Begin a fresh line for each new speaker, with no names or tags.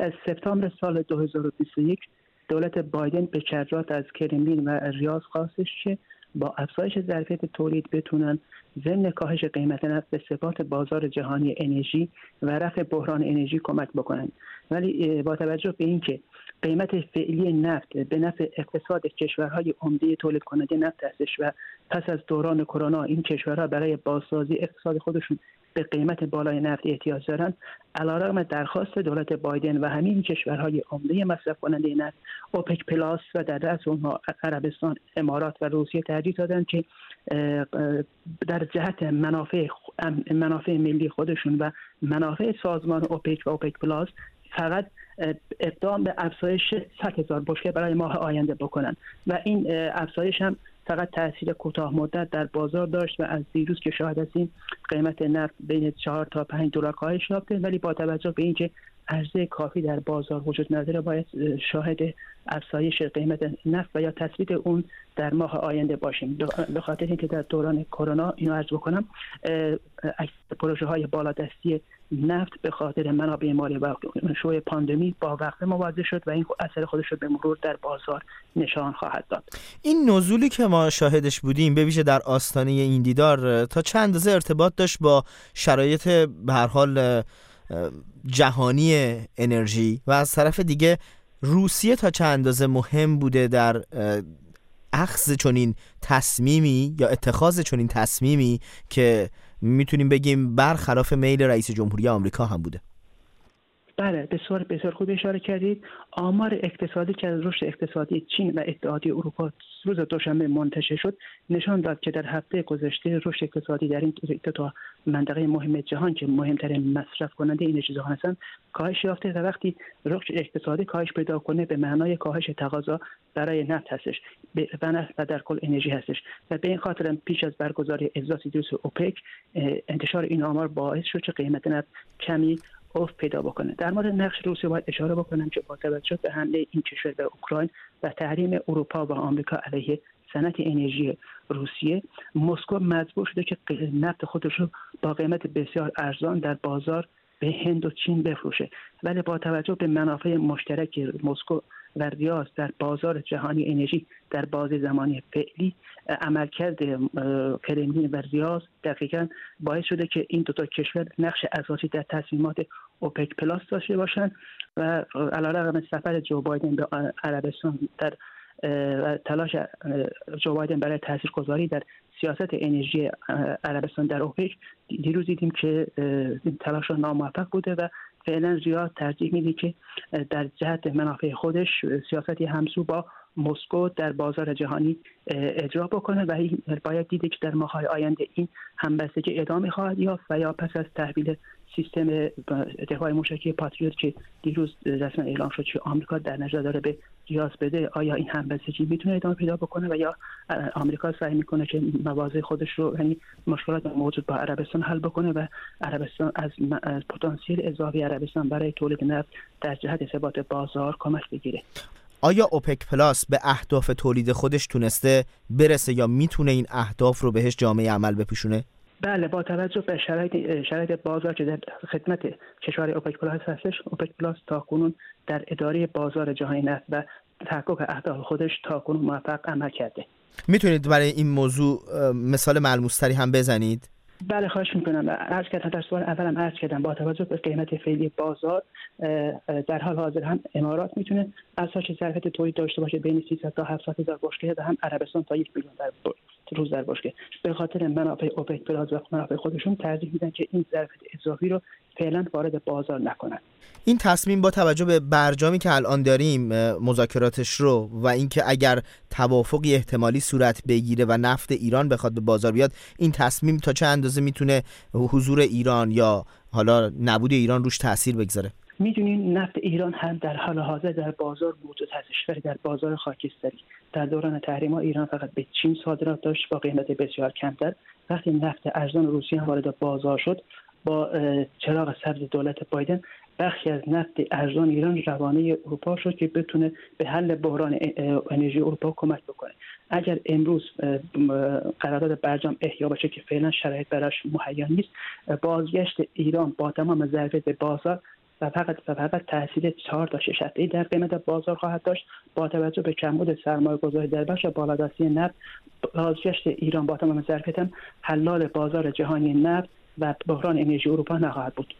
از سپتامبر سال 2021 دولت بایدن به کرات از کرملین و ریاض خواستش که با افزایش ظرفیت تولید بتونن ضمن کاهش قیمت نفت به ثبات بازار جهانی انرژی و رفع بحران انرژی کمک بکنند ولی با توجه به اینکه قیمت فعلی نفت به نفع اقتصاد کشورهای عمده تولید کننده نفت هستش و پس از دوران کرونا این کشورها برای بازسازی اقتصاد خودشون به قیمت بالای نفت احتیاج دارند. علیرغم درخواست دولت بایدن و همین کشورهای عمده مصرف کننده نفت اوپک پلاس و در رأس اونها عربستان امارات و روسیه ترجیح دادند که در جهت منافع منافع ملی خودشون و منافع سازمان اوپک و اوپک پلاس فقط اقدام به افزایش 100 هزار بشکه برای ماه آینده بکنن. و این افزایش هم فقط تاثیر کوتاه مدت در بازار داشت و از دیروز که شاهد هستیم قیمت نفت بین 4 تا 5 دلار کاهش یافته. ولی با توجه به اینکه عرضه کافی در بازار وجود نداره باید شاهد افزایش قیمت نفت و یا تثبیت اون در ماه آینده باشیم. به خاطر اینکه در دوران کرونا اینو عرض بکنم پروژه های بالادستی نفت به خاطر منابع مالی و شوی پاندمی با وقت مواجه شد و این اثر خودش رو به مرور در بازار نشان خواهد داد.
این نزولی که ما شاهدش بودیم به ویژه در آستانه این دیدار تا چند اندازه ارتباط داشت با شرایط به هر حال جهانی انرژی و از طرف دیگه روسیه تا چند اندازه مهم بوده در اخذ چنین تصمیمی یا اتخاذ چنین تصمیمی که می‌تونیم بگیم برخلاف میل رئیس جمهوری آمریکا هم بوده.
بله بسیار بسیار خوب اشاره کردید. آمار اقتصادی که از رشد اقتصادی چین و اتحادیه اروپا روز دوشنبه منتشر شد نشان داد که در هفته گذشته رشد اقتصادی در این تا منطقه مهم جهان که مهمترین مصرف کننده انرژی جهان هستند کاهش یافته و وقتی رشد اقتصادی کاهش پیدا کنه به معنای کاهش تقاضا برای نفت هستش و در کل انرژی هستش. و به این خاطر پیش از برگزاری اجلاس دوست اوپک انتشار این آمار باعث شد که قیمت نفت کمی افت پیدا بکنه. در مورد نقش روسیه باید اشاره بکنم که با توجه به حمله این کشور به اوکراین و تحریم اروپا و آمریکا علیه صنعت انرژی روسیه مسکو مجبور شده که نفت خودش رو با قیمت بسیار ارزان در بازار به هند و چین بفروشه. ولی با توجه به منافع مشترک مسکو و ریاض در بازار جهانی انرژی در بازی زمانی فعلی عملکرد کرملین و ریاض دقیقا باعث شده که این دو تا کشور نقش اساسی در تصمیمات اوپک پلاس داشته باشند و علیرغم سفر جو بایدن به عربستان در تلاش جو بایدن برای تاثیرگذاری در سیاست انرژی عربستان در اوپک دیروز دیدیم که این تلاش ناموفق بوده و فعلا ریاض ترجیح میده که در جهت منافع خودش سیاستی همسو با مسکو در بازار جهانی اجرا بکنه و باید دیده که در ماهای آینده این همبستگی ادامه خواهد یافت و یا پس از تحویل سیستم دفاع موشکی پاتریوت که دیروز رسما اعلام شد که آمریکا در نظر داره به ریاض بده آیا این همبستگی می‌تونه ادامه پیدا بکنه و یا آمریکا سعی می‌کنه که مواضع خودش رو یعنی مشکلات موجود با عربستان حل بکنه و عربستان از, از پتانسیل اضافی عربستان برای تولید نفت در جهت ثبات بازار کمک بگیره؟
آیا اوپک پلاس به اهداف تولید خودش تونسته برسه یا می‌تونه این اهداف رو بهش جامعه عمل بپوشونه؟
بله با توجه به شرایط شرایط بازار که در خدمت کشور اوپک پلاس هستش اوپک پلاس تا کنون در اداره بازار جهانی نفت و تحقق اهداف خودش تا کنون موفق عمل کرده
می‌تونید برای این موضوع مثال ملموستری هم بزنید
بله خواهش می‌کنم. عرض کردم در سوال اولم عرض کردم با توجه به قیمت فعلی بازار در حال حاضر هم امارات می‌تونه اساس ظرفیت تولید داشته باشه بین 300 تا 700 هزار بشکه هم عربستان تا یک میلیون در روز در بشکه به خاطر منافع اوپک پلاس و منافع خودشون ترجیح میدن که این ظرفیت اضافی رو فعلا وارد بازار نکنن.
این تصمیم با توجه به برجامی که الان داریم مذاکراتش رو و اینکه اگر توافقی احتمالی صورت بگیره و نفت ایران بخواد به بازار بیاد این تصمیم تا چه اندازه می‌تونه حضور ایران یا حالا نبود ایران روش تاثیر بگذاره؟
می‌دونین نفت ایران هم در حال حاضر در بازار موجود هستش ولی در بازار خاکستری. در دوران تحریم ایران فقط به چین صادرات داشت با قیمت بسیار کمتر. وقتی نفت ارزان روسیه وارد بازار شد با چراغ سبز دولت بایدن بخشی از نفت ارزان ایران روانه اروپا شد که بتونه به حل بحران انرژی اروپا کمک بکنه. اگر امروز قرارداد برجام احیا باشه که فعلا شرایط براش مهیا نیست بازگشت ایران با تمام ظرفیت به بازار و فقط و فقط تحصیل چهار تا شش هفته در قیمت بازار خواهد داشت. با توجه به کمبود سرمایه گذاری در بخش بالادستی نفت بازگشت ایران با تمام ظرفیت حلال بازار جهانی نفت و بحران انرژی اروپا نخواهد بود.